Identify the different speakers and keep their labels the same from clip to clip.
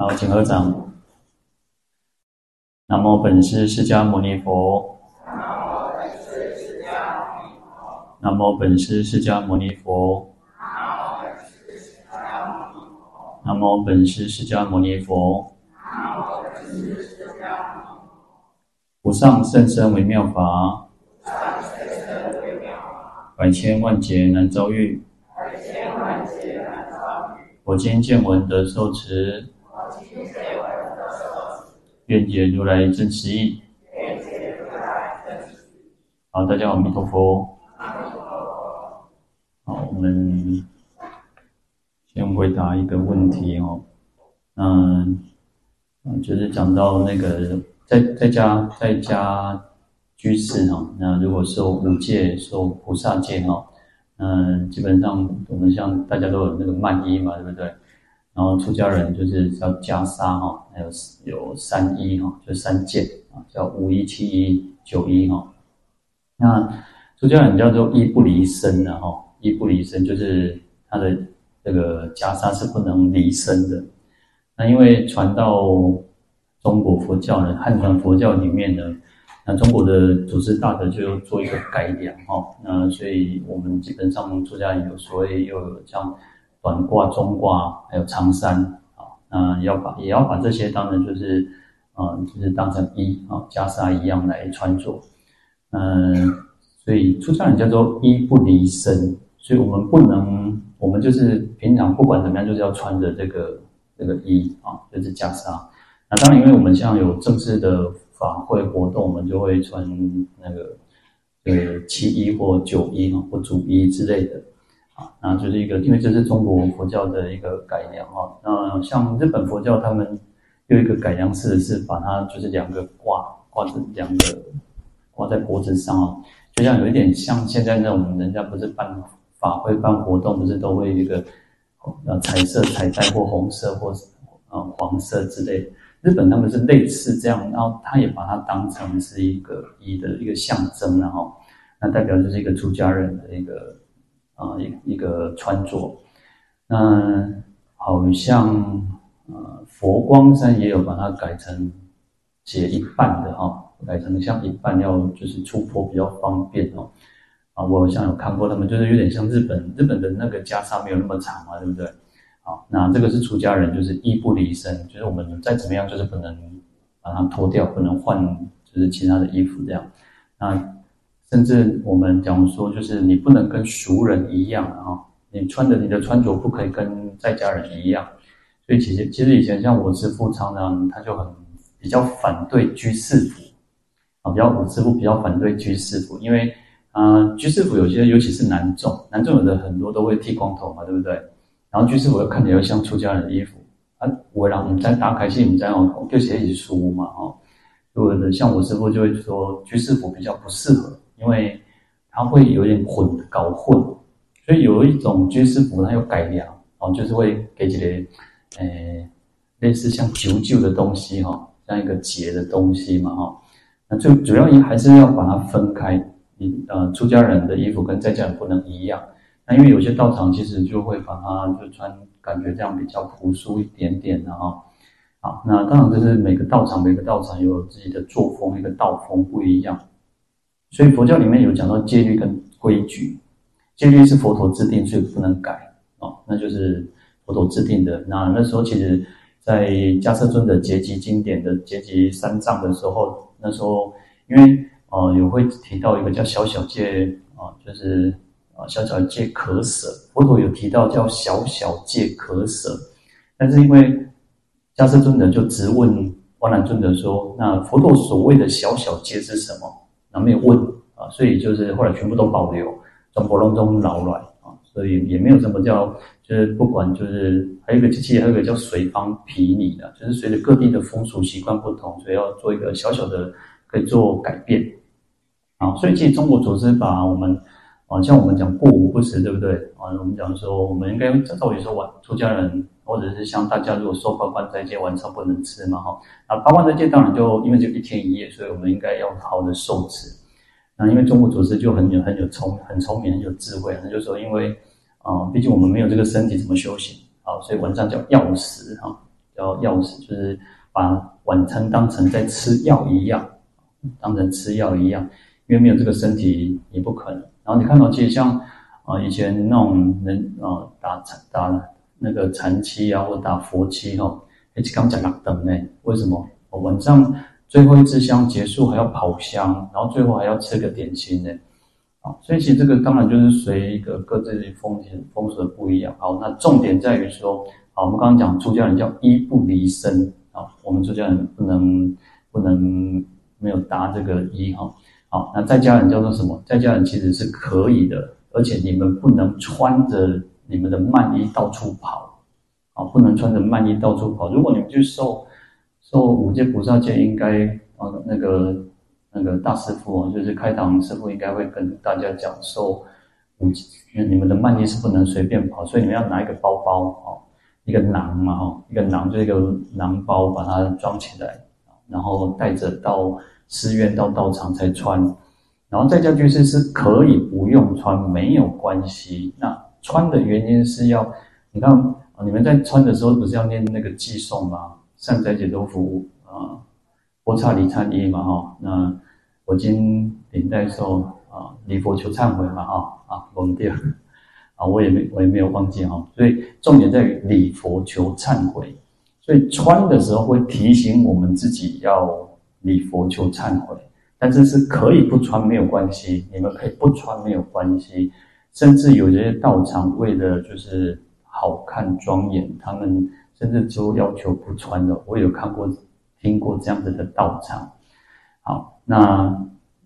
Speaker 1: 好，请合掌。南无本师释迦牟尼佛。南无本师释迦牟尼佛。南无本师释迦牟尼佛。无上甚深微妙法。百千万劫难遭遇。我今见闻得受持，愿解如来真实义。好，大家好，阿弥陀佛。好，我们先回答一个问题哦。嗯，就是讲到那个在在家在家居士哈，那如果受五戒、受菩萨戒哈。嗯，基本上我们像大家都有那个曼衣嘛，对不对？然后出家人就是叫袈裟哈，还有有三衣哈，就三件啊，叫五衣、七衣、九衣哈。那出家人叫做衣不离身的哈，衣不离身就是他的这个袈裟是不能离身的。那因为传到中国佛教呢，汉传佛教里面呢。那中国的祖师大德就做一个改良哈，那所以我们基本上出家人有所谓有像短褂、中褂，还有长衫啊，那要把也要把这些当成就是，嗯，就是当成衣啊袈裟一样来穿着，嗯，所以出家人叫做衣不离身，所以我们不能，我们就是平常不管怎么样，就是要穿着这个这个衣啊，就是袈裟。那当然，因为我们像有正式的。法会活动，我们就会穿那个呃七衣或九衣或主衣之类的啊，那就是一个，因为这是中国佛教的一个改良哈。那像日本佛教，他们有一个改良式是把它就是两个挂挂着两个挂在脖子上啊，就像有一点像现在那种人家不是办法会办活动，不是都会一个呃彩色彩带或红色或呃黄色之类。日本他们是类似这样，然后他也把它当成是一个一的一个象征，然后那代表就是一个出家人的一个啊一一个穿着。那好像呃佛光山也有把它改成解一半的哈，改成像一半要就是出坡比较方便哦。啊，我好像有看过他们，就是有点像日本日本的那个袈裟没有那么长嘛，对不对？好，那这个是出家人，就是衣不离身，就是我们再怎么样，就是不能把它脱掉，不能换，就是其他的衣服这样。那甚至我们讲说，就是你不能跟俗人一样啊，你穿的你的穿着不可以跟在家人一样。所以其实其实以前像我师父常常他就很比较反对居士服啊，比较我师父比较反对居士服，因为啊、居士服有些尤其是男众，男众有的很多都会剃光头嘛，对不对？然后居士服又看起来又像出家人的衣服啊，我让我们在打开戏，我们在哦，就写一起书嘛，哦，就像我师父就会说，居士服比较不适合，因为它会有点混搞混，所以有一种居士服它有改良，哦，就是会给起来，诶，类似像旧旧的东西哈，像一个结的东西嘛，哈，那最主要也还是要把它分开，你呃，出家人的衣服跟在家人不能一样。那因为有些道场其实就会把它就穿，感觉这样比较朴素一点点的哈。好，那当然就是每个道场每个道场有自己的作风，一个道风不一样。所以佛教里面有讲到戒律跟规矩，戒律是佛陀制定，所以不能改哦，那就是佛陀制定的。那那时候其实，在迦叶尊的结集经典的结集三藏的时候，那时候因为呃有会提到一个叫小小戒啊，就是。啊，小小戒可舍，佛陀有提到叫小小戒可舍，但是因为迦叶尊者就直问阿难尊者说：“那佛陀所谓的小小戒是什么？”没有问啊，所以就是后来全部都保留，中婆龙中老来啊，所以也没有什么叫就是不管就是还有一个机器，还有一个叫随方皮泥的，就是随着各地的风俗习惯不同，所以要做一个小小的可以做改变啊，所以其实中国组织把我们。啊，像我们讲过午不食，对不对？啊，我们讲说，我们应该照理说晚出家人，或者是像大家如果受八关斋戒，晚上不能吃嘛，哈。那八关斋戒当然就因为就一天一夜，所以我们应该要好好的受持。那因为中国祖师就很有很有聪很聪明很有智慧，他就说，因为啊，毕竟我们没有这个身体怎么修行啊，所以晚上叫药食哈，叫药食，就是把晚餐当成在吃药一样，当成吃药一样，因为没有这个身体也不可能。然后你看到，其实像啊、以前那种人啊、呃、打禅打那个禅七啊，或打佛七哈，一直刚讲两灯呢，为什么？晚上最后一支香结束还要跑香，然后最后还要吃个点心呢？啊，所以其实这个当然就是随一个各自的风险风俗不一样。好，那重点在于说，好，我们刚刚讲出家人叫衣不离身啊，我们出家人不能不能没有搭这个衣哈。好，那在家人叫做什么？在家人其实是可以的，而且你们不能穿着你们的曼衣到处跑，啊，不能穿着曼衣到处跑。如果你们去受受五戒菩萨戒，应该啊那个。那个大师傅啊，就是开堂师傅，应该会跟大家讲受五你们的曼衣是不能随便跑，所以你们要拿一个包包哦，一个囊嘛哈，一个囊就一个囊包，把它装起来，然后带着到寺院到道场才穿。然后在家居士是可以不用穿，没有关系。那穿的原因是要，你看你们在穿的时候不是要念那个寄送吗？善哉解脱福啊。波刹礼忏依嘛哈，那我今领代受啊，礼佛求忏悔嘛哈啊，忘掉啊，我也没我也没有忘记哈，所以重点在于礼佛求忏悔，所以穿的时候会提醒我们自己要礼佛求忏悔，但是是可以不穿没有关系，你们可以不穿没有关系，甚至有些道场为了就是好看庄严，他们甚至就要求不穿的，我有看过。听过这样子的道场，好，那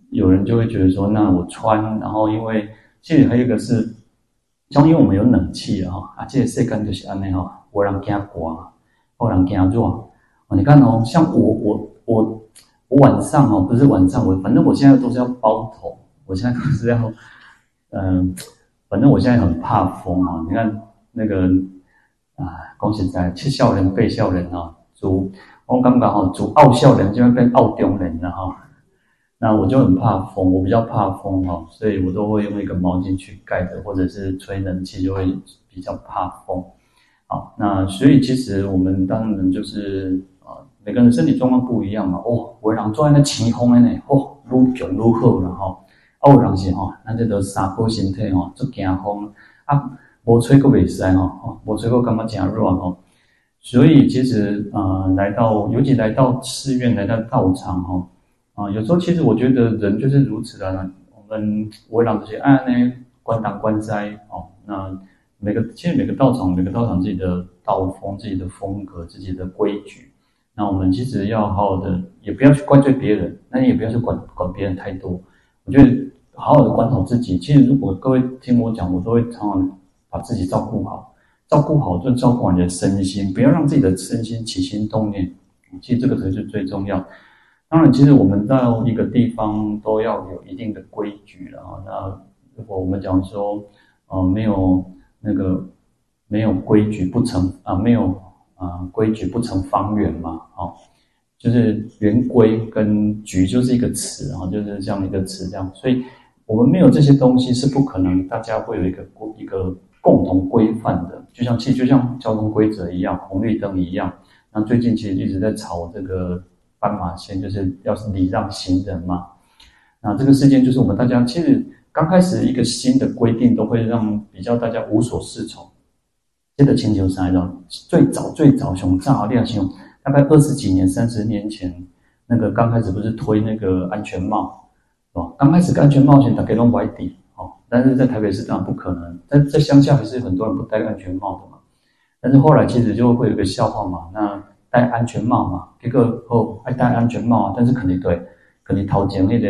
Speaker 1: 有人就会觉得说，那我穿，然后因为其实还有一个是，像因为我们有冷气啊，啊，这个世间就是安尼哈，无人惊寒，无人惊热。你看哦，像我我我我晚上哦，不是晚上，我反正我现在都是要包头，我现在都是要，嗯，反正我现在很怕风啊。你看那个啊，恭喜在七笑人背笑人啊，主。我刚刚好，主傲笑人就会变傲中人了哈。那我就很怕风，我比较怕风哈，所以我都会用一个毛巾去盖着，或者是吹冷气，就会比较怕风。好，那所以其实我们当然就是，每个人身体状况不一样嘛。哦，我让坐在那清风的呢，哦，愈强愈好了哈。哦，有人是哈，那这个三宝身体哈，就惊风啊，无吹过袂使哈，无吹过感觉真热哈。所以其实，呃，来到尤其来到寺院，来到道场，哈，啊，有时候其实我觉得人就是如此的。我们围绕这些案呢，观档观斋，哦，那每个其实每个道场，每个道场自己的道风、自己的风格、自己的规矩。那我们其实要好好的，也不要去怪罪别人，那也不要去管管别人太多。我觉得好好的管好自己。其实如果各位听我讲，我都会常常把自己照顾好。照顾好，就照顾好你的身心，不要让自己的身心起心动念。其实这个才是最重要。当然，其实我们到一个地方都要有一定的规矩了啊。那如果我们讲说，呃，没有那个没有规矩不成啊，没有啊规矩不成方圆嘛。啊，就是圆规跟矩就是一个词啊，就是这样一个词这样。所以我们没有这些东西是不可能，大家会有一个一个。共同规范的，就像其实就像交通规则一样，红绿灯一样。那最近其实一直在吵这个斑马线，就是要礼让行人嘛。那这个事件就是我们大家其实刚开始一个新的规定，都会让比较大家无所适从。这个请求是来的，最早最早熊炸亮熊，大概二十几年、三十年前，那个刚开始不是推那个安全帽，是吧？刚开始安全帽先打给弄外地哦。但是在台北市当然不可能，但在乡下还是很多人不戴安全帽的嘛。但是后来其实就会有个笑话嘛，那戴安全帽嘛，一个哦爱戴安全帽，但是肯定对，肯定头前那个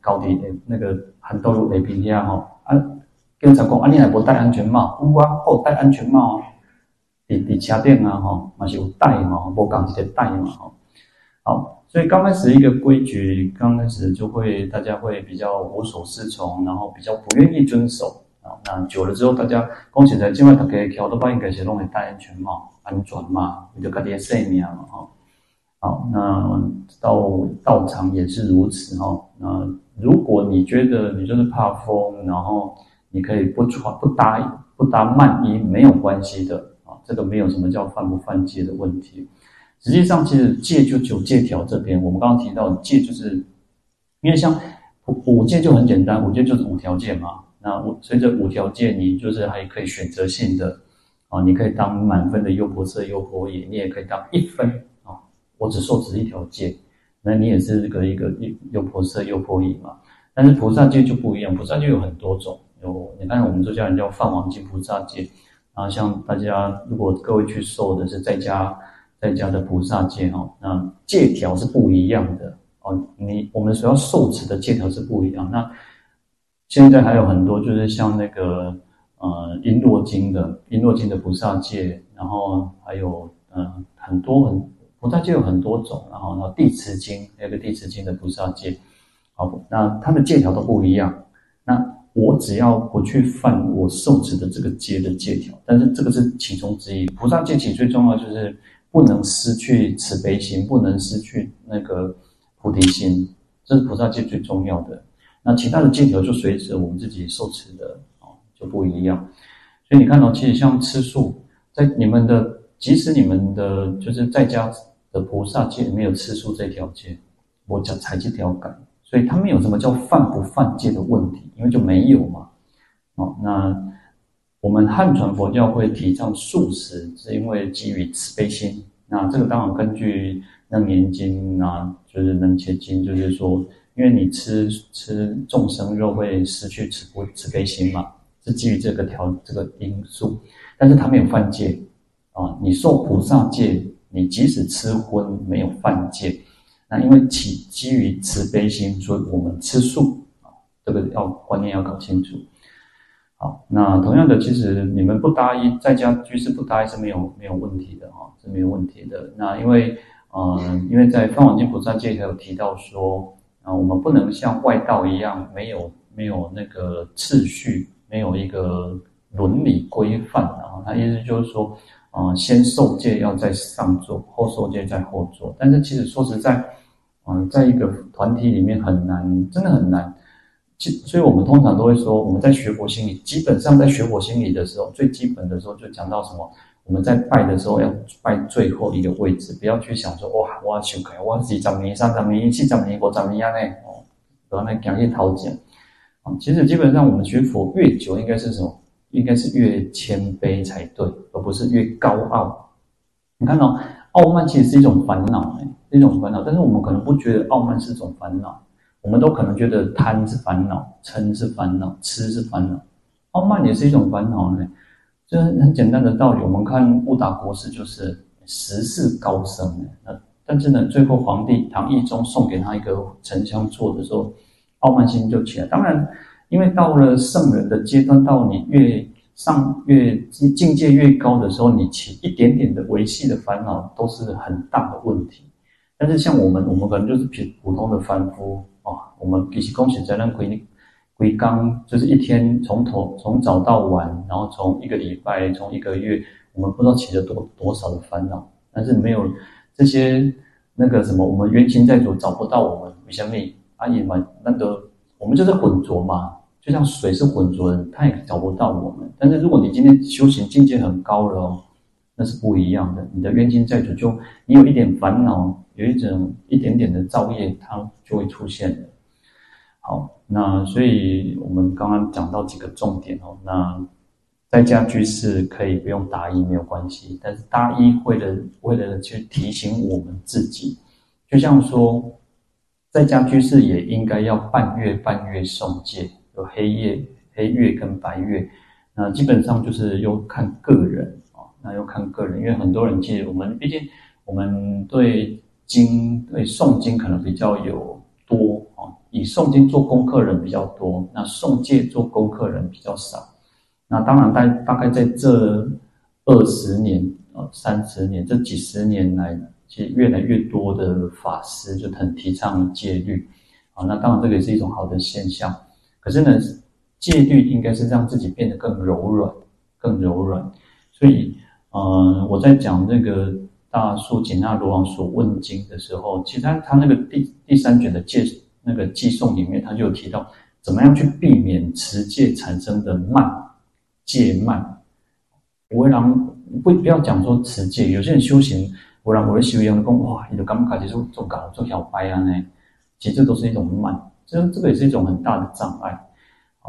Speaker 1: 高低那个很多路雷平下哈啊，警察讲啊，你还不戴安全帽？有啊，我戴安全帽啊，伫伫车顶啊哈，嘛是有戴嘛，无讲直接戴嘛哈，好。所以刚开始一个规矩，刚开始就会大家会比较无所适从，然后比较不愿意遵守啊。那久了之后，大家讲起来，今晚大家桥都把应该是弄个戴安全帽，安全嘛，为了家己的生命嘛哈。好，那到道场也是如此哈。那如果你觉得你就是怕风，然后你可以不穿不搭不搭曼衣没有关系的啊，这个没有什么叫犯不犯戒的问题。实际上，其实戒就九戒条这边，我们刚刚提到戒，就是因为像五戒就很简单，五戒就是五条戒嘛。那我随着五条戒，你就是还可以选择性的啊，你可以当满分的优婆塞、优婆夷，你也可以当一分啊。我只受持一条戒，那你也是个一个优婆塞、优婆夷嘛。但是菩萨戒就不一样，菩萨戒有很多种，有你看我们这家人叫梵王经菩萨戒。然后像大家如果各位去受的是在家在家的菩萨戒哈，那戒条是不一样的哦。你我们所要受持的戒条是不一样。那现在还有很多就是像那个呃瓔珞经的瓔珞经的菩萨戒，然后还有呃很多很菩萨戒有很多种，然后然后地持经还有个地持经的菩萨戒，好，那它的戒条都不一样。那我只要不去犯我受持的这个戒的戒条，但是这个是其中之一。菩萨戒其最重要就是不能失去慈悲心，不能失去那个菩提心，这是菩萨戒最重要的。那其他的戒条就随着我们自己受持的啊就不一样。所以你看到，其实像吃素，在你们的即使你们的就是在家的菩萨戒没有吃素这条戒，我讲才这条改。所以他没有什么叫犯不犯戒的问题，因为就没有嘛。哦，那我们汉传佛教会提倡素食，是因为基于慈悲心。那这个当然根据《楞严经》啊，就是《楞伽经》，就是说，因为你吃吃众生肉会失去慈不慈悲心嘛，是基于这个条这个因素。但是他没有犯戒啊，你受菩萨戒，你即使吃荤没有犯戒。那因为起基于慈悲心，所以我们吃素啊，这个要观念要搞清楚。好，那同样的，其实你们不搭衣，在家居士不搭衣是没有没有问题的哈，是没有问题的。那因为，嗯、因为在《梵网经菩萨戒》还有提到说，啊，我们不能像外道一样，没有没有那个次序，没有一个伦理规范啊。他意思就是说，啊、先受戒要在上座，后受戒在后座。但是其实说实在。嗯，在一个团体里面很难，真的很难。所以，我们通常都会说，我们在学佛心理，基本上在学佛心理的时候，最基本的时候就讲到什么？我们在拜的时候要拜最后一个位置，不要去想说哇，我要求开，我二十年、三十年、四十年、五十年呢？哦，然后来讲一讨讲。啊，其实基本上我们学佛越久，应该是什么？应该是越谦卑才对，而不是越高傲。你看、哦、傲慢其实是一种烦恼哎。一种烦恼，但是我们可能不觉得傲慢是一种烦恼，我们都可能觉得贪是烦恼，嗔是烦恼，痴是烦恼，傲慢也是一种烦恼呢。这很很简单的道理，我们看悟达国师就是十世高僧呢，那但是呢，最后皇帝唐懿宗送给他一个沉香座的时候，傲慢心就起来。当然，因为到了圣人的阶段，到你越上越境界越高的时候，你起一点点的微细的烦恼都是很大的问题。但是像我们，我们可能就是普普通的凡夫啊。我们比起恭喜在那归归刚，就是一天从头从早到晚，然后从一个礼拜，从一个月，我们不知道起了多多少的烦恼。但是没有这些那个什么，我们冤亲债主找不到我们，为什么？阿姨们那个我们就是浑浊嘛，就像水是浑浊的，他也找不到我们。但是如果你今天修行境界很高了哦。那是不一样的。你的冤亲债主，就你有一点烦恼，有一种一点点的造业，它就会出现。好，那所以我们刚刚讲到几个重点哦。那在家居士可以不用答疑没有关系，但是搭衣为了为了去提醒我们自己，就像说在家居士也应该要半月半月诵戒，有黑夜黑月跟白月，那基本上就是又看个人。那要看个人，因为很多人其实我们毕竟我们对经对诵经可能比较有多啊，以诵经做功课人比较多，那诵戒做功课人比较少。那当然大大概在这二十年啊三十年这几十年来，其实越来越多的法师就很提倡戒律啊。那当然这个也是一种好的现象。可是呢，戒律应该是让自己变得更柔软，更柔软，所以。嗯，我在讲那个大树紧那罗王所问经的时候，其实他他那个第第三卷的戒那个寄颂里面，他就有提到怎么样去避免持戒产生的慢戒慢。我让不不要讲说持戒，有些人修行不然我的修行的功哇，你的感觉就是做搞做小白啊呢，其实这都是一种慢，这这个也是一种很大的障碍。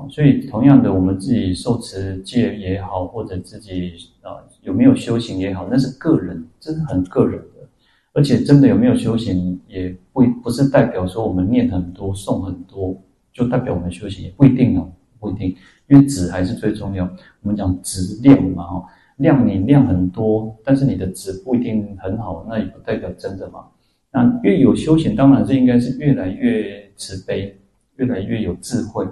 Speaker 1: 所以同样的，我们自己受持戒也好，或者自己啊有没有修行也好，那是个人，这是很个人的。而且真的有没有修行，也不不是代表说我们念很多、诵很多，就代表我们修行，也不一定哦，不一定，因为质还是最重要。我们讲质量嘛，哈，量你量很多，但是你的质不一定很好，那也不代表真的嘛。那越有修行，当然这应该是越来越慈悲，越来越有智慧。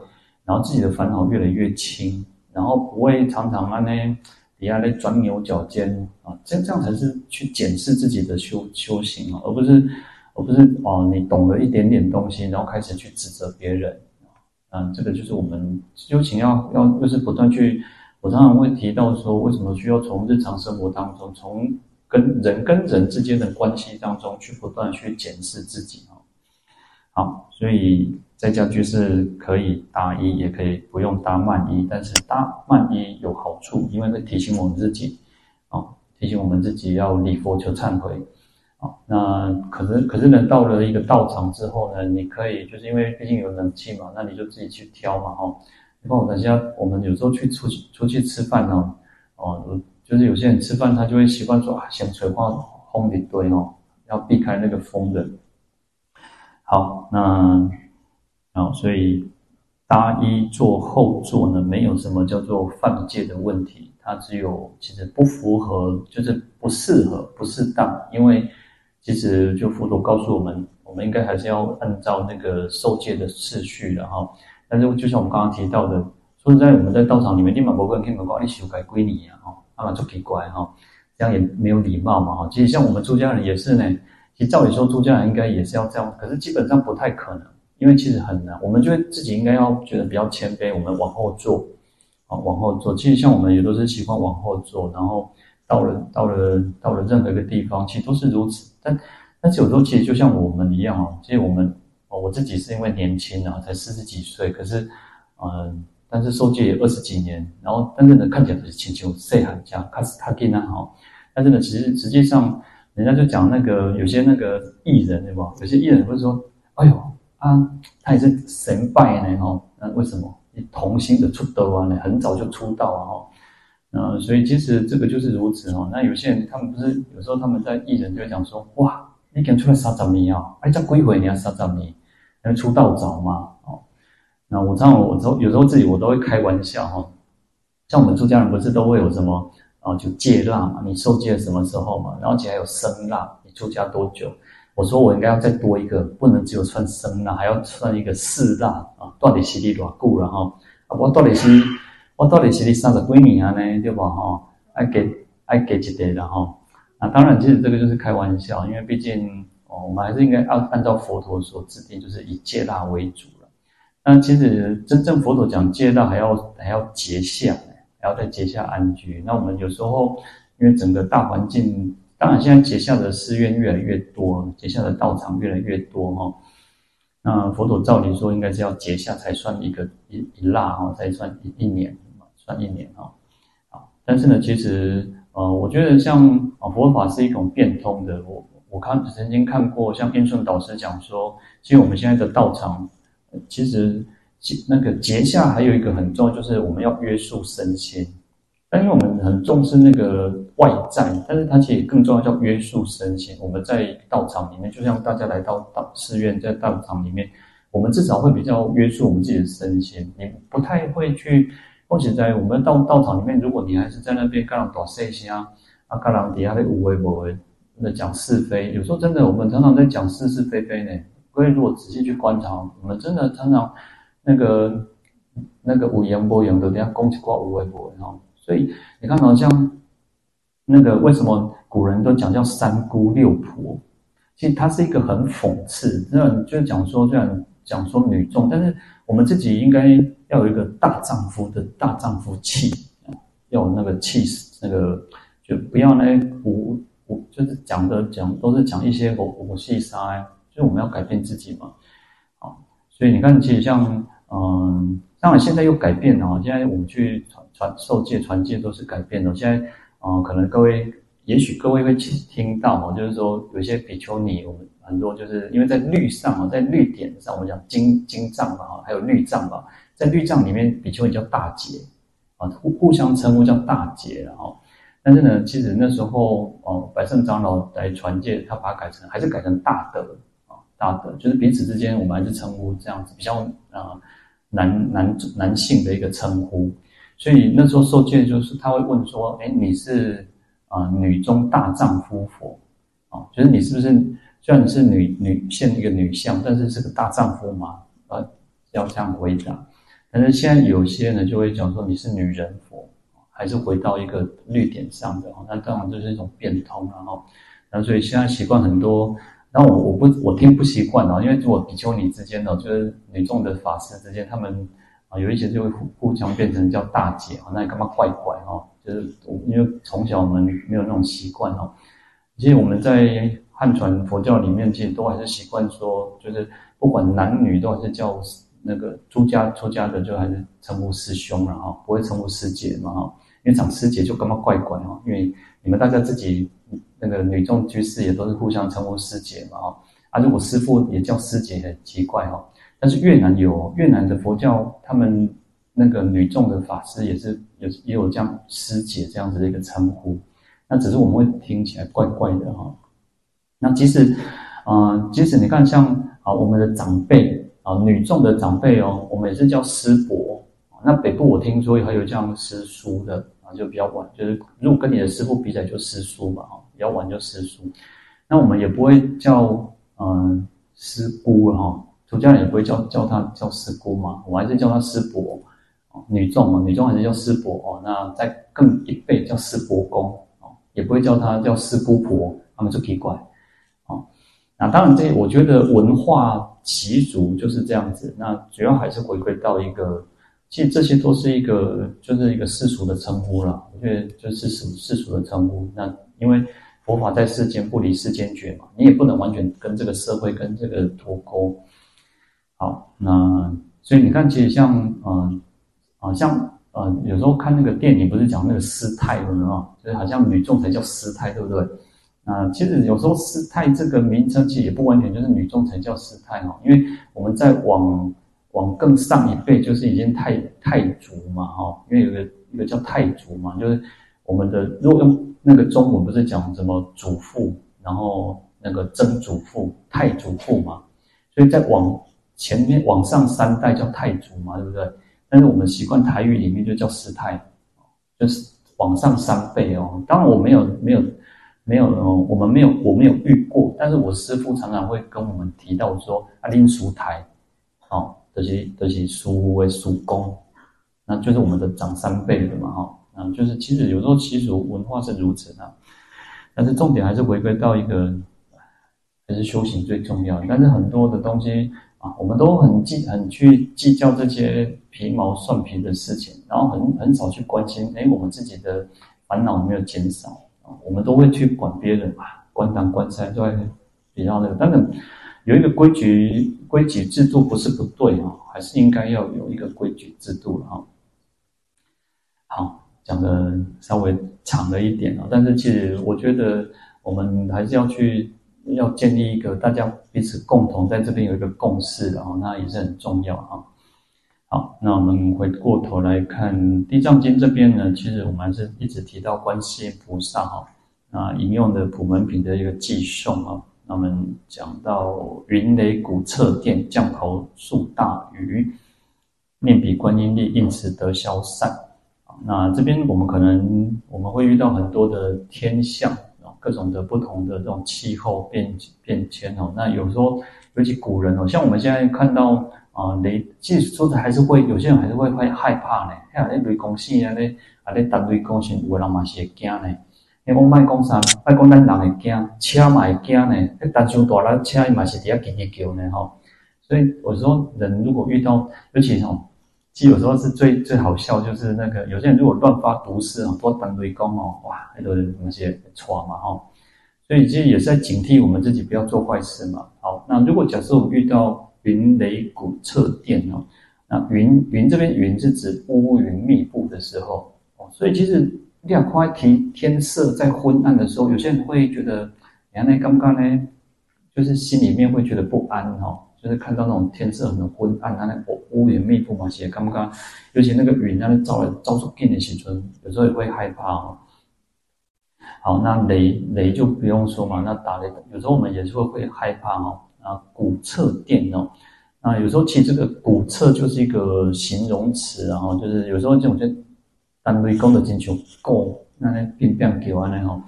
Speaker 1: 然后自己的烦恼越来越轻，然后不会常常啊呢底下在钻牛角尖啊，这样这样才是去检视自己的修修行啊，而不是而不是哦，你懂了一点点东西，然后开始去指责别人啊，这个就是我们修行要要就是不断去，我常常会提到说，为什么需要从日常生活当中，从跟人跟人之间的关系当中去不断去检视自己啊，好，所以。在家居士可以搭衣，也可以不用搭慢衣，但是搭慢衣有好处，因为会提醒我们自己，啊，提醒我们自己要礼佛求忏悔，啊，那可是可是呢，到了一个道场之后呢，你可以就是因为毕竟有冷气嘛，那你就自己去挑嘛，哈。你看我等下，我们有时候去出去出去吃饭呢，哦，就是有些人吃饭他就会习惯说啊，先吹风风一堆哦，要避开那个风的。好，那。所以搭衣坐后座呢，没有什么叫做犯戒的问题，它只有其实不符合，就是不适合、不适当。因为其实就佛陀告诉我们，我们应该还是要按照那个受戒的次序的哈。但是就像我们刚刚提到的，说实在，我们在道场里面，立马不会跟他们讲你修改归你啊，哈，那么就奇怪哈，这样也没有礼貌嘛哈。其实像我们出家人也是呢，其实照理说出家人应该也是要这样，可是基本上不太可能。因为其实很难，我们觉得自己应该要觉得比较谦卑，我们往后坐，啊，往后坐。其实像我们也都是习惯往后坐，然后到了到了到了任何一个地方，其实都是如此。但但是有时候其实就像我们一样哦，其实我们哦，我自己是因为年轻啊，才四十几岁，可是嗯，但是受戒也二十几年，然后但是呢，看起来就是请求谁喊这样，开始他给那好，但是呢，其实实际上人家就讲那个有些那个艺人对吧？有些艺人会说，哎呦。啊，他也是神拜呢，哈，那为什么？你童星的出道啊，呢，很早就出道啊，哈，嗯，所以其实这个就是如此哈。那有些人他们不是有时候他们在艺人就会讲说，哇，你敢出来三十年啊？哎，这几回你要三十年，因为出道早嘛，哦。那我知道，我有有时候自己我都会开玩笑哈，像我们出家人不是都会有什么啊，就戒腊嘛，你受戒什么时候嘛？然后且还有生腊，你出家多久？我说我应该要再多一个，不能只有算生腊，还要算一个四腊啊！到底是你多久了哈？我到底是，我到底是你三十几年啊呢？对吧？哈，爱给爱给几点的哈？那当然，其实这个就是开玩笑，因为毕竟哦，我们还是应该按按照佛陀所制定，就是以戒腊为主了。但其实真正佛陀讲戒腊，还要还要结下，还要再结下安居。那我们有时候因为整个大环境。当然，现在结下的寺院越来越多，结下的道场越来越多哈。那佛陀照理说，应该是要结下才算一个一一腊哈，才算一一年，算一年哈。啊，但是呢，其实呃，我觉得像啊佛法是一种变通的。我我看曾经看过，像印顺导师讲说，其实我们现在的道场，其实那个结下还有一个很重要，就是我们要约束身心。但因为我们很重视那个外在，但是它其实更重要，叫约束身心。我们在道场里面，就像大家来到道寺院，在道场里面，我们至少会比较约束我们自己的身心。你不太会去，或者在我们道道场里面，如果你还是在那边跟人打细声啊，啊，跟人底下的无为不为，那讲是非，有时候真的我们常常在讲是是非非呢。各位如果仔细去观察，我们真的常常那个那个无言不言的，等下攻击挂无为不为哈。所以你看，好像那个为什么古人都讲叫三姑六婆？其实它是一个很讽刺，那就是讲说虽然讲说女众，但是我们自己应该要有一个大丈夫的大丈夫气，要有那个气势，那个就不要那胡胡，就是讲的讲都是讲一些我我细沙，就是我们要改变自己嘛。啊，所以你看，其实像嗯。当然，现在又改变了。现在我们去传传授戒、传戒都是改变了。现在，啊、可能各位也许各位会听到哦，就是说有些比丘尼，我们很多就是因为在律上哦，在律典上，我们讲经经藏嘛，还有律藏嘛，在律藏里面，比丘尼叫大姐啊，互互相称呼叫大姐，然后，但是呢，其实那时候哦，百胜长老来传戒，他把它改成还是改成大德啊，大德就是彼此之间，我们还是称呼这样子比较啊男男男性的一个称呼，所以那时候受戒就是他会问说，哎，你是？啊，女中大丈夫佛，啊，就是你是不是虽然你是女女现一个女相，但是是个大丈夫嘛？啊，要这样回答。但是现在有些人就会讲说你是女人佛，还是回到一个绿点上的，那当然就是一种变通了哈。那所以现在习惯很多，然后我我不我听不习惯啊，因为如果比丘尼之间的就是女众的法师之间，他们啊有一些就会互互相变成叫大姐啊，那你干嘛怪怪哈？就是我因为从小我们没有那种习惯哦，其实我们在汉传佛教里面，其实都还是习惯说，就是不管男女都还是叫那个出家出家的，就还是称呼师兄了哈，不会称呼师姐嘛哈，因为讲师姐就干嘛怪怪哦，因为你们大家自己那个女众居士也都是互相称呼师姐嘛哈，啊如果师父也叫师姐很奇怪哈，但是越南有越南的佛教他们。那个女众的法师也是有也有这样师姐这样子的一个称呼，那只是我们会听起来怪怪的哈。那即使啊、即使你看像啊我们的长辈啊女众的长辈哦，我们也是叫师伯。那北部我听说还有这样师叔的啊，就比较晚，就是如果跟你的师父比起来就师叔嘛哈，比较晚就师叔。那我们也不会叫嗯师姑哈，出家人也不会叫叫他叫师姑嘛，我还是叫他师伯。女众嘛，女众还是叫师伯哦。那再更一辈叫师伯公哦，也不会叫他叫师姑婆，他们就奇怪哦。那当然，这我觉得文化习俗就是这样子。那主要还是回归到一个，其实这些都是一个，就是一个世俗的称呼了。我觉得就是世世俗的称呼。那因为佛法在世间不离世间觉嘛，你也不能完全跟这个社会跟这个脱钩。好，那所以你看，其实像嗯。好像呃，有时候看那个电影，不是讲那个师太的吗？就是好像女众才叫师太，对不对？啊、其实有时候师太这个名称其实也不完全就是女众才叫师太哈，因为我们在往往更上一辈，就是已经太太族嘛哈，因为有个一个叫太族嘛，就是我们的如果用那个中文不是讲什么祖父，然后那个曾祖父、太祖父嘛，所以在往前面往上三代叫太祖嘛，对不对？但是我们习惯台语里面就叫师太，就是往上三辈哦。当然我没有没有没有哦，我们没有我没有遇过。但是我师父常常会跟我们提到说啊，恁师太，哦，这些这些叔为师公，那就是我们的长三辈的嘛哈。啊，就是其实有时候习俗文化是如此的，但是重点还是回归到一个，还是修行最重要。但是很多的东西。啊，我们都很计很去计较这些皮毛蒜皮的事情，然后很很少去关心，哎，我们自己的烦恼有没有减少啊？我们都会去管别人嘛，关东关西都会比较那个。当然，有一个规矩规矩制度不是不对啊，还是应该要有一个规矩制度啊。好，讲的稍微长了一点啊，但是其实我觉得我们还是要去。要建立一个大家彼此共同在这边有一个共识的，那也是很重要哈。好，那我们回过头来看《地藏经》这边呢，其实我们还是一直提到观世音菩萨哈，那引用的普门品的一个偈颂啊，那我们讲到云雷鼓彻电，降头数大雨，面比观音力，应时得消散。那这边我们可能我们会遇到很多的天象。各种的不同的这种气候变变迁哦，那有时候尤其古人哦，像我们现在看到啊、雷，其实说的还是会有些人还是会会害怕呢。哎呀，那雷公司啊，那啊那打雷公司，有人嘛是会惊呢。你讲卖讲啥？卖讲咱人会惊，车嘛会惊呢。那打上大了，车伊嘛是底下叽叽叫呢哈。所以我说人如果遇到，尤其哦。其实有时候是最最好笑，就是那个有些人如果乱发毒誓啊，多单雷公哦，哇，很多人那些错嘛哈，所以其实也是在警惕我们自己不要做坏事嘛。好，那如果假设我们遇到云雷鼓彻电哦，那云云这边云是指乌云密布的时候哦，所以其实两块天天色在昏暗的时候，有些人会觉得，你看那刚刚呢，就是心里面会觉得不安哈，就是看到那种天色很昏暗，它那乌乌云密布嘛，写刚刚，尤其那个云那照来照出电的时候，有时候也会害怕哈。好，那雷雷就不用说嘛，那打雷有时候我们也是会会害怕哈。啊，鼓掣电哦，那有时候其实这个鼓掣就是一个形容词，然后就是有时候这种就单位功的进球够，那那变变给完了哈。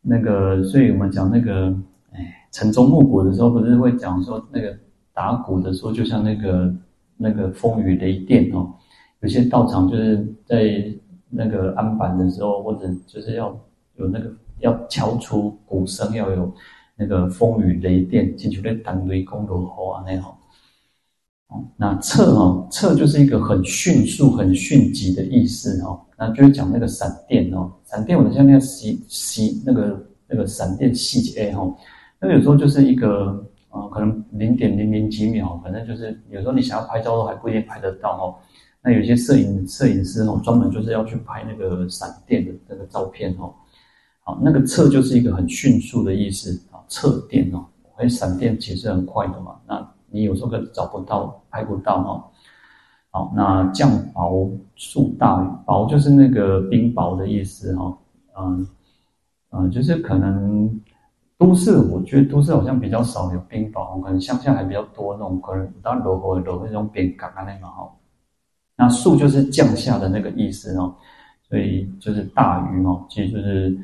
Speaker 1: 那个，所以我们讲那个，哎，晨钟暮鼓的时候，不是会讲说那个打鼓的时候，就像那个那个风雨雷电哦。有些道场就是在那个安板的时候，或者就是要有那个要敲出鼓声，要有。那个风雨雷电，进去在单雷公罗喉啊，那好。哦，那掣哦，掣就是一个很迅速、很迅疾的意思哦。那就是讲那个闪电哦，闪电我们像那个细细那个那个闪电细节哈，那个有时候就是一个呃，可能零点零零几秒，反正就是有时候你想要拍照都还不一定拍得到哦。那有些摄影摄影师哦，专门就是要去拍那个闪电的那个照片哦。好，那个测就是一个很迅速的意思。啊，测电哦，因为闪电其实很快的嘛，那你有时候可找不到，拍不到哦。好，那降雹速大雨，雹就是那个冰雹的意思哈。嗯嗯，就是可能都市，我觉得都市好像比较少有冰雹，可能乡下还比较多那种，可能当然落雨落那种冰嘎啊那个哈。那树就是降下的那个意思哦，所以就是大雨哦，其实就是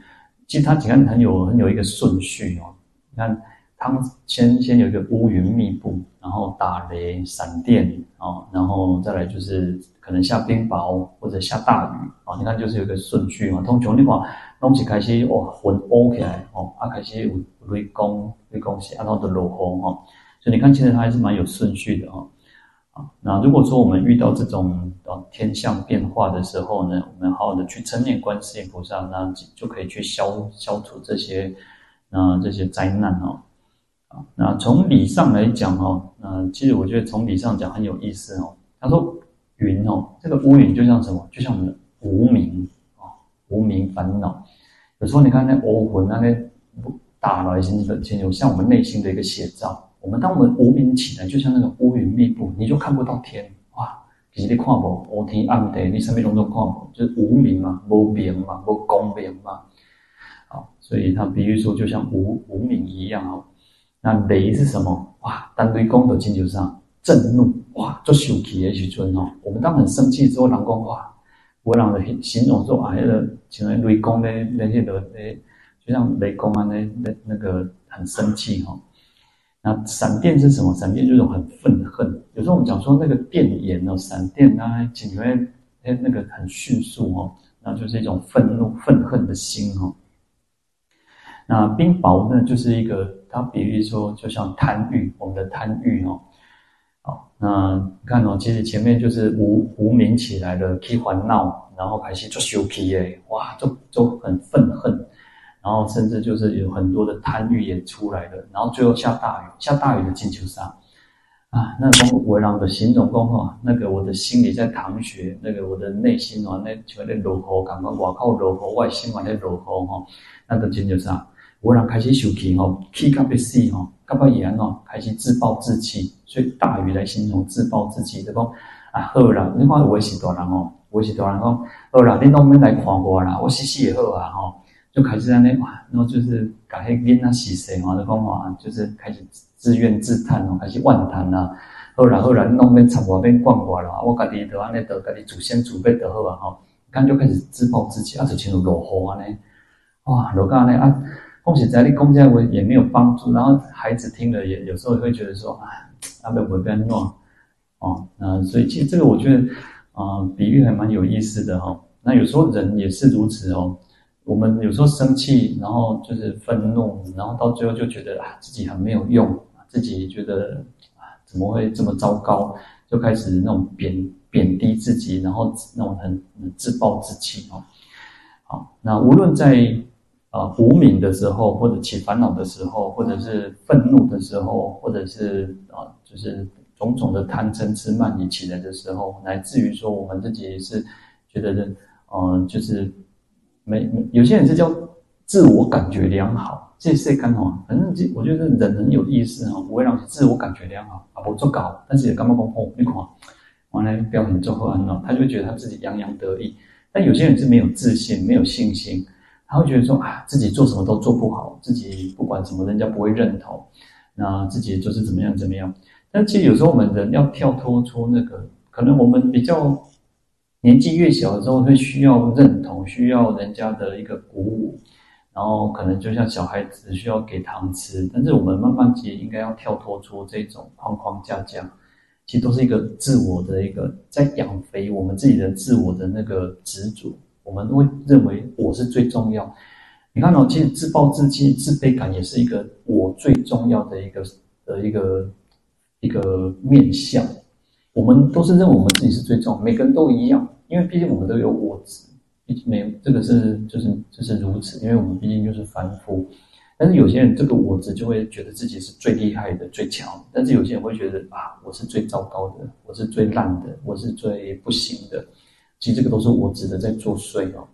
Speaker 1: 其实它几个很有很有一个顺序哦。你看，他们先先有一个乌云密布，然后打雷、闪电啊，然后再来就是可能下冰雹或者下大雨啊。你看，就是有一个顺序嘛。通常你看，东西开始哇，云乌起来哦，啊开始有雷公、雷公是然后的落雨哈。所以你看，其实它还是蛮有顺序的哈。啊，那如果说我们遇到这种啊天象变化的时候呢，我们好好的去称念观世音菩萨，那就可以去消消除这些。那这些灾难哦，啊，那从理上来讲哦，那其实我觉得从理上讲很有意思哦。他说云哦，这个乌云就像什么？就像我们的无明啊，无明烦恼。有时候你看那欧魂那个打来心的，其实像我们内心的一个写照。我们当我们无明起来，就像那个乌云密布，你就看不到天哇。其实你看不，乌天暗地，你什么东西都看不，就是无明嘛，无明嘛，无光明嘛。好所以他比喻说，就像无无明一样哦。那雷是什么？哇，单对功德经就上震怒，哇，做生气的时阵哦。我们当很生气之后，人讲哇，我让人形容说啊，那个像雷公呢，那些的诶，就像雷公啊，那那那个很生气哈。那闪电是什么？闪电就是很愤恨。有时候我们讲说那个电眼哦，闪电啊，仅为诶那个很迅速哦，那就是一种愤怒、愤恨的心哦。那冰雹呢，就是一个，它比喻说，就像贪欲，我们的贪欲哦，好，那你看哦，其实前面就是无无明起来了，起烦恼，然后开始就生气诶，哇，就就很愤恨，然后甚至就是有很多的贪欲也出来了，然后最后下大雨，下大雨的金球上，啊，那公我让的形容公哈，那个我的心里在淌血，那个我的内心哦，那全在落雨，感觉外靠落雨，外心嘛在落雨哈，那个金球上。有人开始生气吼，气到要死吼，到要严哦，开始自暴自弃，所以大鱼来形容自暴自弃，就讲啊好啦，你看我是大人哦，我是大人讲好啦，你拢免来看我啦，我死死也好啊吼，就开始安尼哇，然后就是感觉囡仔死死嘛，就讲话就是开始自怨自叹哦，开始怨叹啦，好啦好啦，你拢免插我，免管我啦，我家己就安尼得家己自先自备得好啊吼，刚就开始自暴自弃，啊就进入落雨安尼，哇，落到安尼啊。恭喜在你公家文也没有帮助，然后孩子听了也有时候会觉得说啊，阿伯不要弄哦，那所以其实这个我觉得啊、比喻还蛮有意思的哈、那有时候人也是如此哦，我们有时候生气，然后就是愤怒，然后到最后就觉得啊自己很没有用，自己觉得啊怎么会这么糟糕，就开始那种贬贬低自己，然后那种很，很自暴自弃哦。好，那无论在啊，无明的时候，或者起烦恼的时候，或者是愤怒的时候，或者是啊，就是种种的贪嗔痴慢疑起来的时候，乃至于说我们自己是觉得，嗯、呃，就是没有些人是叫自我感觉良好，这是干嘛？反正这我觉得人很有意思哈，不会让自我感觉良好啊，不做搞，但是也干嘛讲哦，你看，完了表现做后安了，他就觉得他自己洋洋得意。但有些人是没有自信，没有信心，他会觉得说啊，自己做什么都做不好，自己不管什么人家不会认同，那自己就是怎么样怎么样。但其实有时候我们人要跳脱出那个，可能我们比较年纪越小的时候会需要认同，需要人家的一个鼓舞，然后可能就像小孩子需要给糖吃，但是我们慢慢其实应该要跳脱出这种框框架架，其实都是一个自我的一个在养肥我们自己的自我的那个执着，我们会认为我是最重要。你看哦，其实自暴自弃、自卑感也是一个我最重要的一个的一个。一个面相，我们都是认为我们自己是最重要，每个人都一样，因为毕竟我们都有我执，毕竟没有这个是就是就是如此，因为我们毕竟就是凡夫。但是有些人这个我执就会觉得自己是最厉害的、最强，但是有些人会觉得啊，我是最糟糕的，我是最烂的，我是最不行的。其实这个都是我指的在作祟哦。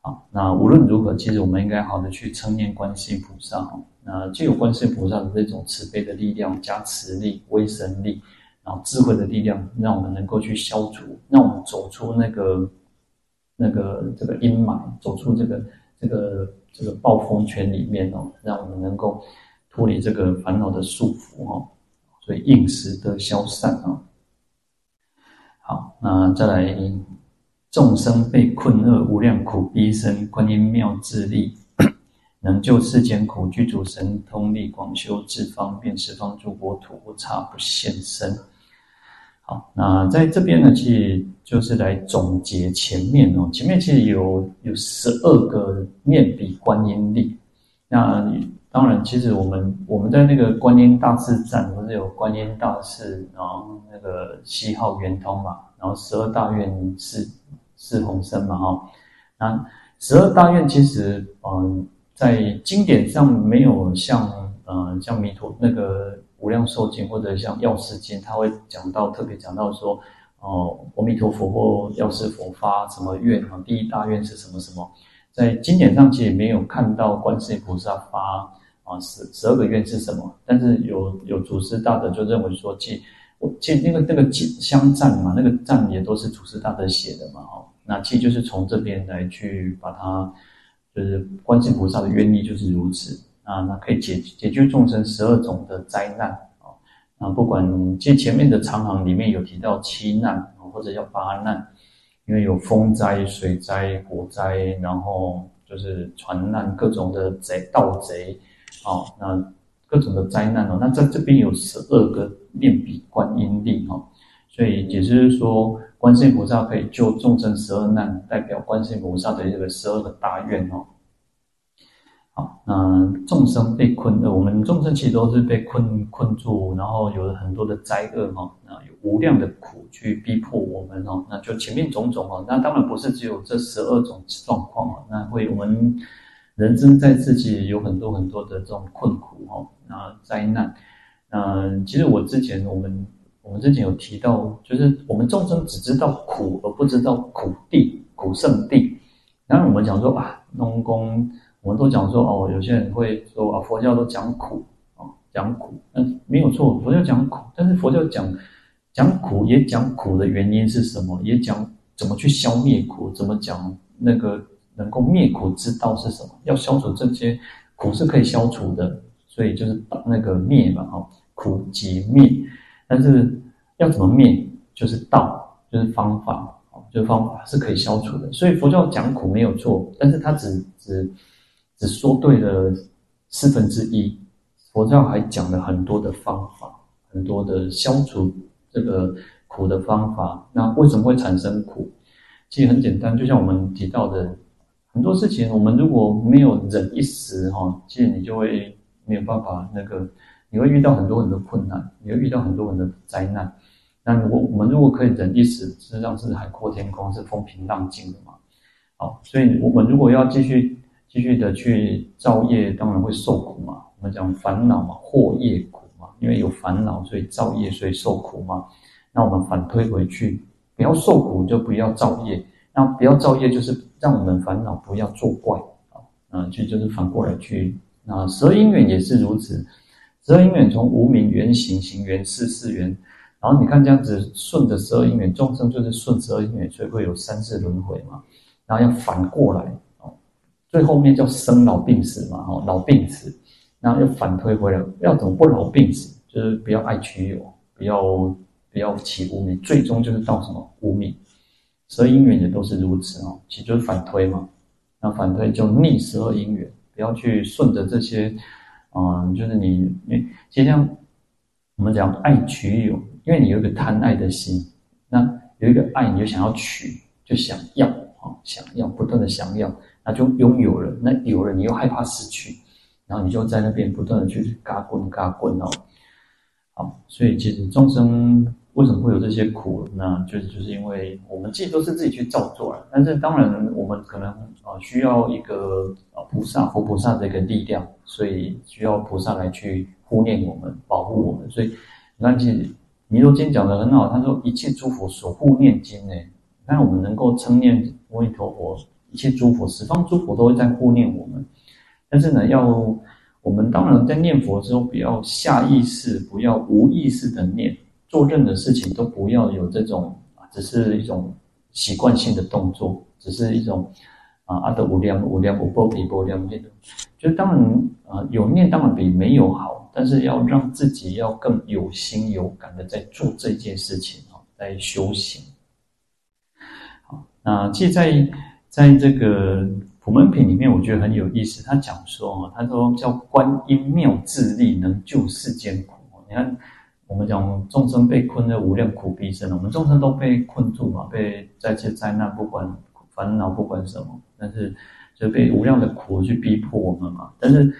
Speaker 1: 啊，那无论如何，其实我们应该好的去称念观世音菩萨哦。那具有观世音菩萨的这种慈悲的力量、加持力、威神力，然后智慧的力量，让我们能够去消除，让我们走出那个那个这个阴霾，走出这个这个这个暴风圈里面哦，让我们能够脱离这个烦恼的束缚哦。所以应时得消散啊。好，那再来。众生被困厄，无量苦逼身，观音妙智力，能救世间苦，具足神通力，广修智方便，十方诸国土无差不现身。好，那在这边呢，其实就是来总结前面哦。前面其实有有十二个念彼观音力。那当然，其实我们我们在那个观音大士站，不是有观音大士，然后那个西号圆通嘛，然后十二大愿是。是红身嘛？哈，那十二大愿其实，嗯，在经典上没有像，嗯，像弥陀那个无量寿经或者像药师经，他会讲到特别讲到说，哦，阿弥陀佛或药师佛发什么愿啊？第一大愿是什么什么？在经典上其实没有看到观世音菩萨发啊十十二个愿是什么，但是有有祖师大德就认为说，即即那个那个香赞嘛，那个赞也都是祖师大德写的嘛，哦。那其实就是从这边来去把它，就是观世菩萨的愿力就是如此。啊，那可以解解决众生十二种的灾难啊，那不管其实前面的长行里面有提到七难或者叫八难，因为有风灾、水灾、火灾，然后就是船难，各种的贼盗贼啊，那各种的灾难哦，那在这边有十二个念彼观音力哈，所以也就是说。观世音菩萨可以救众生十二难，代表观世音菩萨的这个十二个大愿哦。好，那众生被困，我们众生其实都是被困困住，然后有了很多的灾厄哈，那有无量的苦去逼迫我们哦。那就前面种种哦，那当然不是只有这十二种状况哦，那会我们人生在自己有很多很多的这种困苦哦，那灾难，嗯，其实我之前我们。我们之前有提到，就是我们众生只知道苦，而不知道苦地、苦圣地。然后我们讲说啊，农工，我们都讲说哦，有些人会说啊，佛教都讲苦啊，讲苦，嗯，没有错，佛教讲苦，但是佛教讲讲苦也讲苦的原因是什么，也讲怎么去消灭苦，怎么讲那个能够灭苦之道是什么，要消除这些苦是可以消除的，所以就是把那个灭嘛，哈，苦即灭。但是要怎么灭，就是道，就是方法，就是方法是可以消除的。所以佛教讲苦没有错，但是他只只只说对了四分之一。佛教还讲了很多的方法，很多的消除这个苦的方法。那为什么会产生苦？其实很简单，就像我们提到的很多事情，我们如果没有忍一时哈，其实你就会没有办法那个。你会遇到很多很多困难，你会遇到很多很多灾难。那如果我们如果可以忍一时，实际上是海阔天空，是风平浪静的嘛。好，所以我们如果要继续继续的去造业，当然会受苦嘛。我们讲烦恼嘛，惑业苦嘛，因为有烦恼，所以造业，所以受苦嘛。那我们反推回去，不要受苦就不要造业，那不要造业，就是让我们烦恼不要作怪啊，嗯，就就是反过来去。那十二因缘也是如此，十二因缘从无明缘行，行缘事，事缘，然后你看这样子顺着十二因缘，众生就是顺十二因缘，所以会有三世轮回嘛。然后要反过来哦，最后面叫生老病死嘛，哦，老病死，然后又反推回来，要怎么不老病死？就是不要爱取有，不要不要起无明，最终就是到什么无明。十二因缘也都是如此哦，其实就是反推嘛。那反推就逆十二因缘，不要去顺着这些，啊，就是你你，其实像我们讲爱取有，因为你有一个贪爱的心，那有一个爱，你就想要取，就想要啊，想要不断的想要，那就拥有了。那有了，你又害怕失去，然后你就在那边不断的去嘎滚嘎滚哦。好，所以其实众生。为什么会有这些苦？那就是就是因为我们自己都是自己去造作了。但是当然，我们可能啊需要一个啊菩萨、佛菩萨的一个力量，所以需要菩萨来去护念我们、保护我们。所以你看，其实弥陀经讲的很好，他说一切诸佛所护念经呢。那我们能够称念阿弥陀佛，一切诸佛、十方诸佛都会在护念我们。但是呢，要我们当然在念佛的时候，不要下意识，不要无意识的念。做任何事情都不要有这种，只是一种习惯性的动作，只是一种啊阿德无量无量无波比波量念的，就当然啊有念当然比没有好，但是要让自己要更有心有感的在做这件事情啊，在修行。好，那其实在在这个普门品里面，我觉得很有意思，他讲说啊，他说叫观音妙智力能救世间苦，你看。我们讲众生被困在无量苦逼身，我们众生都被困住嘛，被在这灾难，不管烦恼，不管什么，但是就被无量的苦去逼迫我们嘛。但是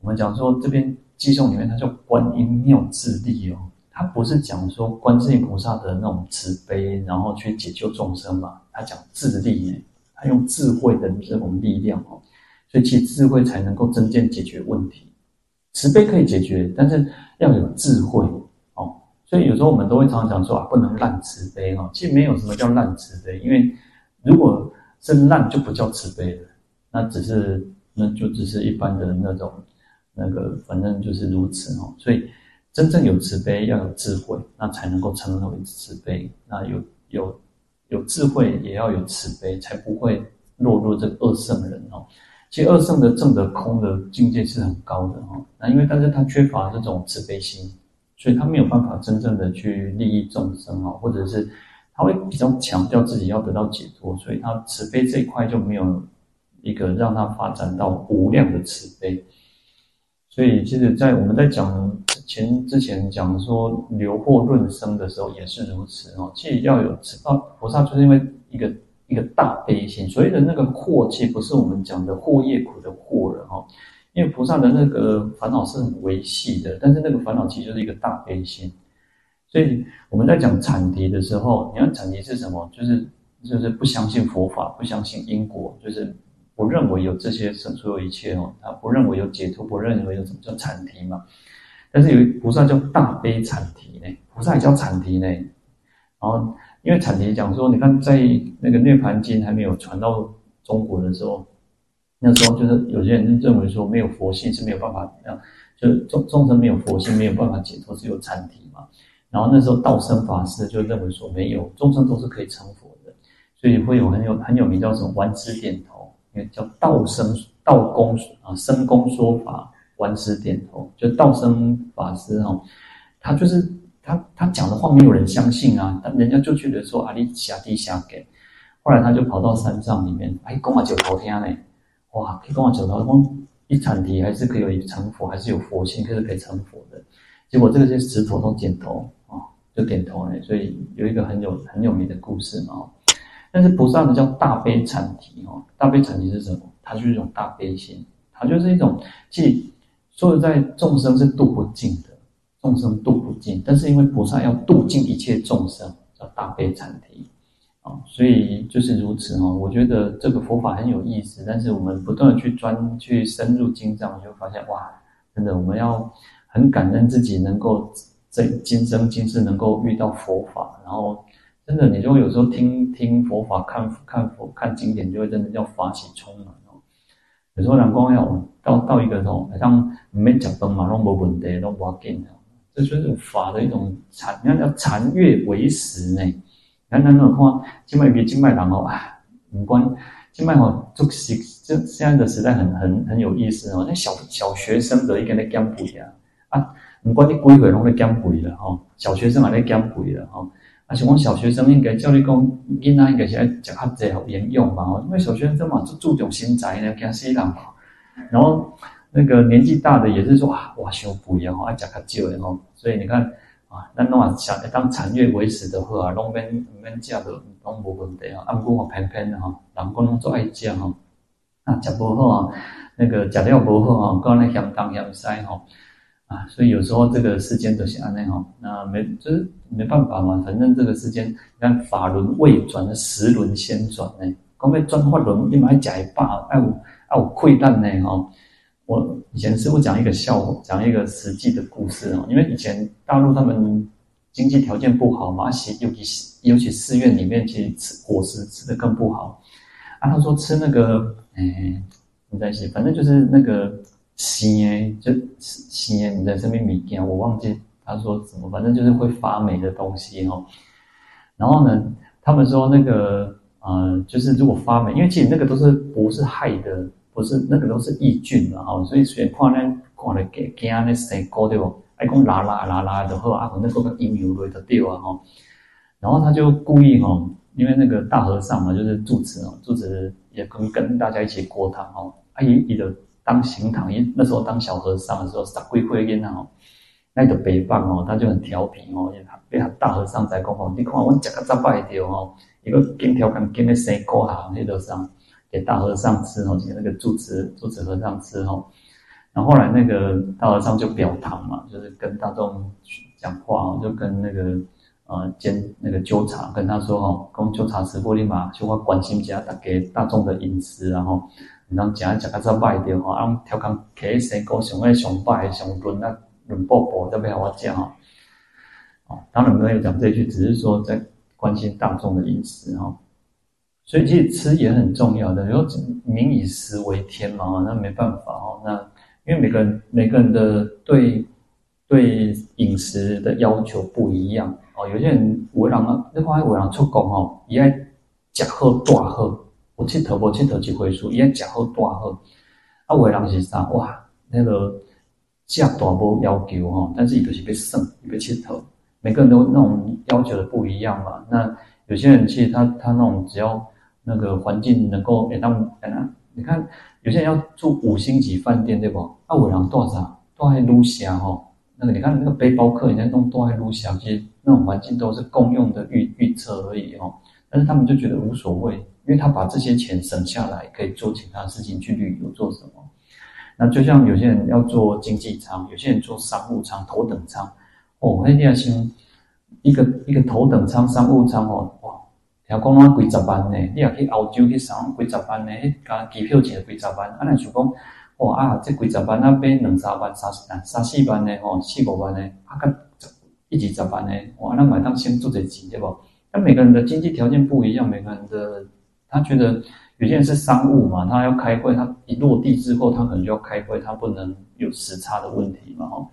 Speaker 1: 我们讲说这边偈颂里面，它叫观音妙智力哦，它不是讲说观世音菩萨的那种慈悲，然后去解救众生嘛。它讲智力呢，它用智慧的这种力量哦，所以其智慧才能够真正解决问题。慈悲可以解决，但是要有智慧。所以有时候我们都会常常讲说啊，不能滥慈悲哈。其实没有什么叫滥慈悲，因为如果是滥，就不叫慈悲了。那只是那就只是一般的那种那个，反正就是如此哈。所以真正有慈悲要有智慧，那才能够称为慈悲。那有有有智慧，也要有慈悲，才不会落入这个二圣人哦。其实二圣的证得空的境界是很高的哈。那因为但是他缺乏这种慈悲心。所以他没有办法真正的去利益众生啊，或者是他会比较强调自己要得到解脱，所以他慈悲这一块就没有一个让他发展到无量的慈悲。所以其实，在我们在讲前之前讲说流祸润生的时候也是如此哦。其实要有慈啊，菩萨就是因为一个一个大悲心，所谓的那个祸，其实不是我们讲的祸业苦的祸了哈。因为菩萨的那个烦恼是很微细的，但是那个烦恼其实就是一个大悲心。所以我们在讲阐提的时候，你看阐提是什么？就是就是不相信佛法，不相信因果，就是不认为有这些所有一切哦，他不认为有解脱，不认为有什么叫阐提嘛。但是有菩萨叫大悲阐提呢，菩萨也叫阐提呢。然后因为阐提讲说，你看在那个《涅槃经》还没有传到中国的时候。那时候就是有些人认为说，没有佛性是没有办法这样，就众众生没有佛性没有办法解脱，只有禅体嘛。然后那时候道生法师就认为说，没有众生都是可以成佛的，所以会有很有很有名叫什么闻思点头，因为叫道生道公啊生公说法闻思点头，就道生法师哦，他就是他他讲的话没有人相信啊，但人家就觉得说阿里下地下给，后来他就跑到山上里面，哎，公啊九头天嘞。哇，可以跟我讲到，光一阐提还是可以有成佛，还是有佛性，可是可以成佛的。结果这个是石头都点头啊，就点头了。所以有一个很有很有名的故事嘛。但是菩萨呢叫大悲禅题哦，大悲禅题是什么？它就是一种大悲心，它就是一种，即说在，众生是度不尽的，众生度不尽，但是因为菩萨要度尽一切众生，叫大悲禅题。所以就是如此哈，我觉得这个佛法很有意思，但是我们不断的去钻去深入经藏，就发现哇，真的我们要很感恩自己能够在今生今世能够遇到佛法，然后真的，你就有时候听听佛法，看看佛看经典，就会真的叫法喜充满。有时候人讲要到到一个时候，好像没讲崩嘛，拢无问题，拢无要紧的。这就是法的一种禅，你看叫禅悦为食呢。你看那种看，今麦比今麦人哦，啊，不管今麦哦，就是这现在的时代很很很有意思哦。那小小学生的一个在减肥啊，啊，不管你几岁拢在减肥了吼，小学生还在减肥了哈。而且我小学生应该教你讲，囡仔应该是爱食较济好营养嘛，因为小学生嘛就注重身材呢，惊死人嘛。然后那个年纪大的也是说啊，哇，想肥啊，爱食较少的吼。所以你看啊，咱拢啊想当禅悦为食的话啊，拢免免食都拢无问题啊。啊，不过偏偏的哈，人讲拢做爱食哈，啊，食不好啊，那个食了不好啊，讲那嫌东嫌西吼。啊，所以有时候这个世间都是安内哈，那没就是没办法嘛，反正这个世间，你看法轮未转，时轮先转呢。讲要转法轮，你嘛要吃一饱，爱有爱有亏难呢哈。我以前师父讲一个笑话，讲一个实际的故事哦，因为以前大陆他们经济条件不好嘛，而且尤其尤其寺院里面其实吃伙食吃的更不好。啊，他说吃那个，哎，你在写，反正就是那个。生诶，就生诶，你在身边米羹，我忘记他说什么，反正就是会发霉的东西哈。然后呢，他们说那个呃，就是如果发霉，因为其实那个都是不是害的，不是那个都是益菌嘛哈。所以虽然看咧看了给给那生高对不？爱讲拉拉拉拉的好啊，那个个油油类的对啊哈。然后他就故意哈，因为那个大和尚嘛，就是住持哦，住持也跟跟大家一起过堂哦，阿姨姨的。当行堂，因那时候当小和尚的时候，十几岁囡仔哦，那个北方哦，他就很调皮哦，也被他大和尚在讲哦，你看我吃个杂摆条哦，一个金条跟金的生锅哈，那个上给大和尚吃哦，给那个住持住持和尚吃哦，然后后来那个大和尚就表堂嘛，就是跟大众讲话哦，就跟那个呃监那个纠察跟他说哦，跟纠察师傅立马，就我关心一下大家大众的隐私，然后。然后讲一讲，他再卖掉哈，然后调侃开生锅上爱上摆上润啊润宝宝，这边我讲哈。哦，当然没有讲这句，只是说在关心大众的隐私哈。所以其实吃也很重要的，因为民以食为天嘛，那没办法哦。那因为每个人每个人的对对饮食的要求不一样哦。有些人为人啊，那块为人出工哦，伊爱食好大好。我佚佗，我佚佗几回数，伊爱食好大好。啊，有的人是啥？哇，那个食大无要求哦，但是伊就是要耍，要佚佗。每个人都那种要求的不一样嘛。那有些人其实他他那种只要那个环境能够诶当诶，你看有些人要住五星级饭店对不？啊，我人住啥？住喺路下哈。那个你看那个背包客，人家都住喺路下，其实那种环境都是共用的浴浴厕而已哦。但是他们就觉得无所谓。因为他把这些钱省下来，可以做其他事情去旅游做什么？那就像有些人要做经济舱，有些人坐商务舱、头等舱。哦，那你要先一个一个头等舱、商务舱哦，哇，听讲那几十万呢？你也去欧洲去上几十万呢？加机票钱几十万，啊，那就讲哇啊，这几十万那边两三万、三三四万呢？哦，四五万呢？啊，个一几十万呢？哇，那买当先做这钱对不？那每个人的经济条件不一样，每个人的。他觉得有些人是商务嘛，他要开会，他一落地之后，他可能就要开会，他不能有时差的问题嘛，哈。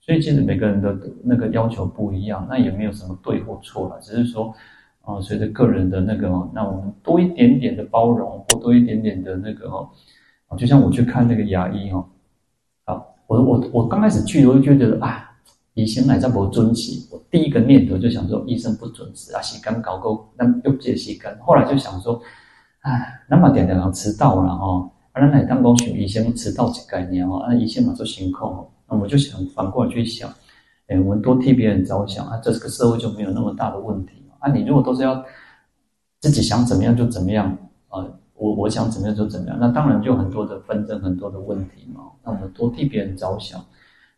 Speaker 1: 所以其实每个人的那个要求不一样，那也没有什么对或错了，只是说，啊，随着个人的那个，那我们多一点点的包容，或多一点点的那个，哦，就像我去看那个牙医，哦，啊，我我我刚开始去，我就觉得啊。以前来这么准时，我第一个念头就想说医生不准时啊，时间搞够，那又接时间。后来就想说，哎，那么点点人迟到了哦，啊，那来当公选医生迟到几概念哦，啊，医生嘛做辛苦，那我就想反过来去想，哎，我们多替别人着想啊，这个社会就没有那么大的问题啊。你如果都是要自己想怎么样就怎么样啊，我我想怎么样就怎么样，那当然就很多的纷争，很多的问题嘛。那我们多替别人着想。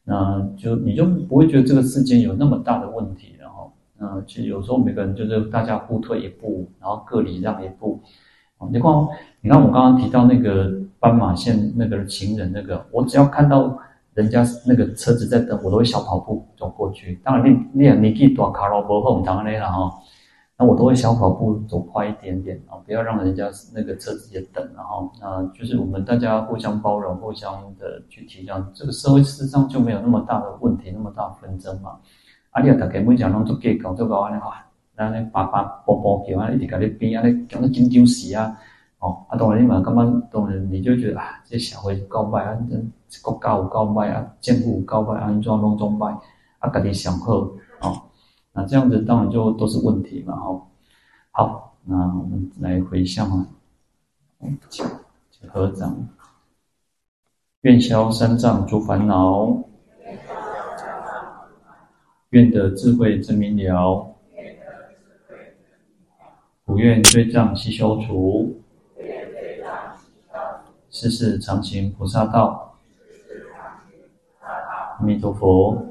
Speaker 1: 那就你就不会觉得这个世间有那么大的问题，然后，那，其实有时候每个人就是大家互退一步，然后各礼让一步。啊你看，你看我刚刚提到那个斑马线那个行人那个，我只要看到人家那个车子在等，我都会小跑步走过去。当然你，你你你去大卡罗波后当然了哈。那我都会小跑步走快一点点啊，不要让人家那个车子也等，然后那就是我们大家互相包容，互相的去体谅，这个社会事实上就没有那么大的问题，那么大纷争嘛。啊，你啊，大家每讲拢做计较，做搞安尼话，咱咧爸爸波波叫啊，一直甲你编啊，你讲得紧张死啊！哦，啊，当然你嘛感觉，当然你就觉得啊，这社会够歹啊，国家有够歹啊，政府有够歹，安怎拢总歹，啊，家己上好哦。那这样子当然就都是问题嘛，哦。好，那我们来回向啊，请合掌，愿消三障诸烦恼，愿得智慧真明了，不愿罪障悉消除。世世常行菩萨道，阿弥陀佛。